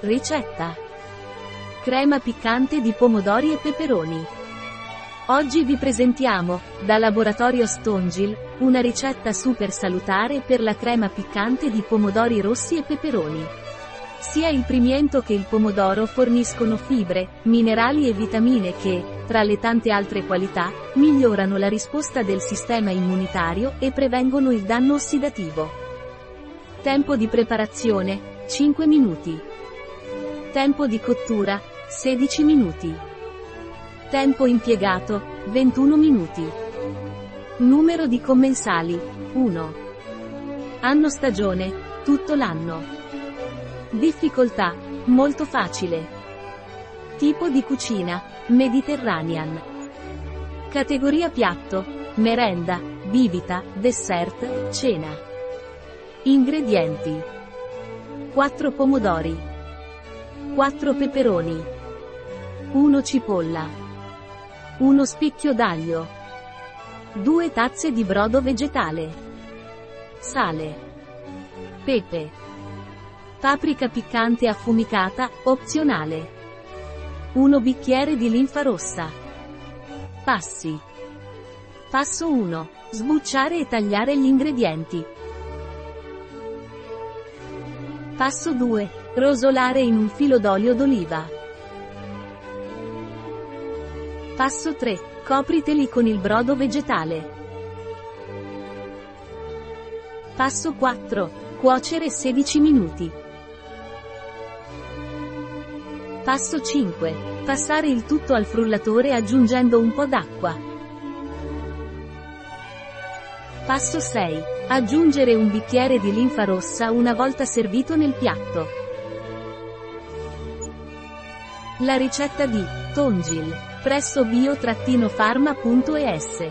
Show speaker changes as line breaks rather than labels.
Ricetta. Crema piccante di pomodori e peperoni. Oggi vi presentiamo, da Laboratorio Stongil, una ricetta super salutare per la crema piccante di pomodori rossi e peperoni. Sia il pimiento che il pomodoro forniscono fibre, minerali e vitamine che, tra le tante altre qualità, migliorano la risposta del sistema immunitario e prevengono il danno ossidativo. Tempo di preparazione, 5 minuti. Tempo di cottura, 16 minuti. Tempo impiegato, 21 minuti. Numero di commensali, 1. Anno stagione, tutto l'anno. Difficoltà, molto facile. Tipo di cucina, Mediterranean. Categoria piatto, merenda, bibita, dessert, cena. Ingredienti. 4 pomodori. 4 peperoni. 1 cipolla. 1 spicchio d'aglio. 2 tazze di brodo vegetale. Sale. Pepe. Paprika piccante affumicata, opzionale. 1 bicchiere di linfa rossa. Passi. Passo 1. Sbucciare e tagliare gli ingredienti. Passo 2. Rosolare in un filo d'olio d'oliva. Passo 3. Copriteli con il brodo vegetale. Passo 4. Cuocere 16 minuti. Passo 5. Passare il tutto al frullatore aggiungendo un po' d'acqua. Passo 6. Aggiungere un bicchiere di linfa rossa una volta servito nel piatto. La ricetta di Tongil presso bio-pharma.es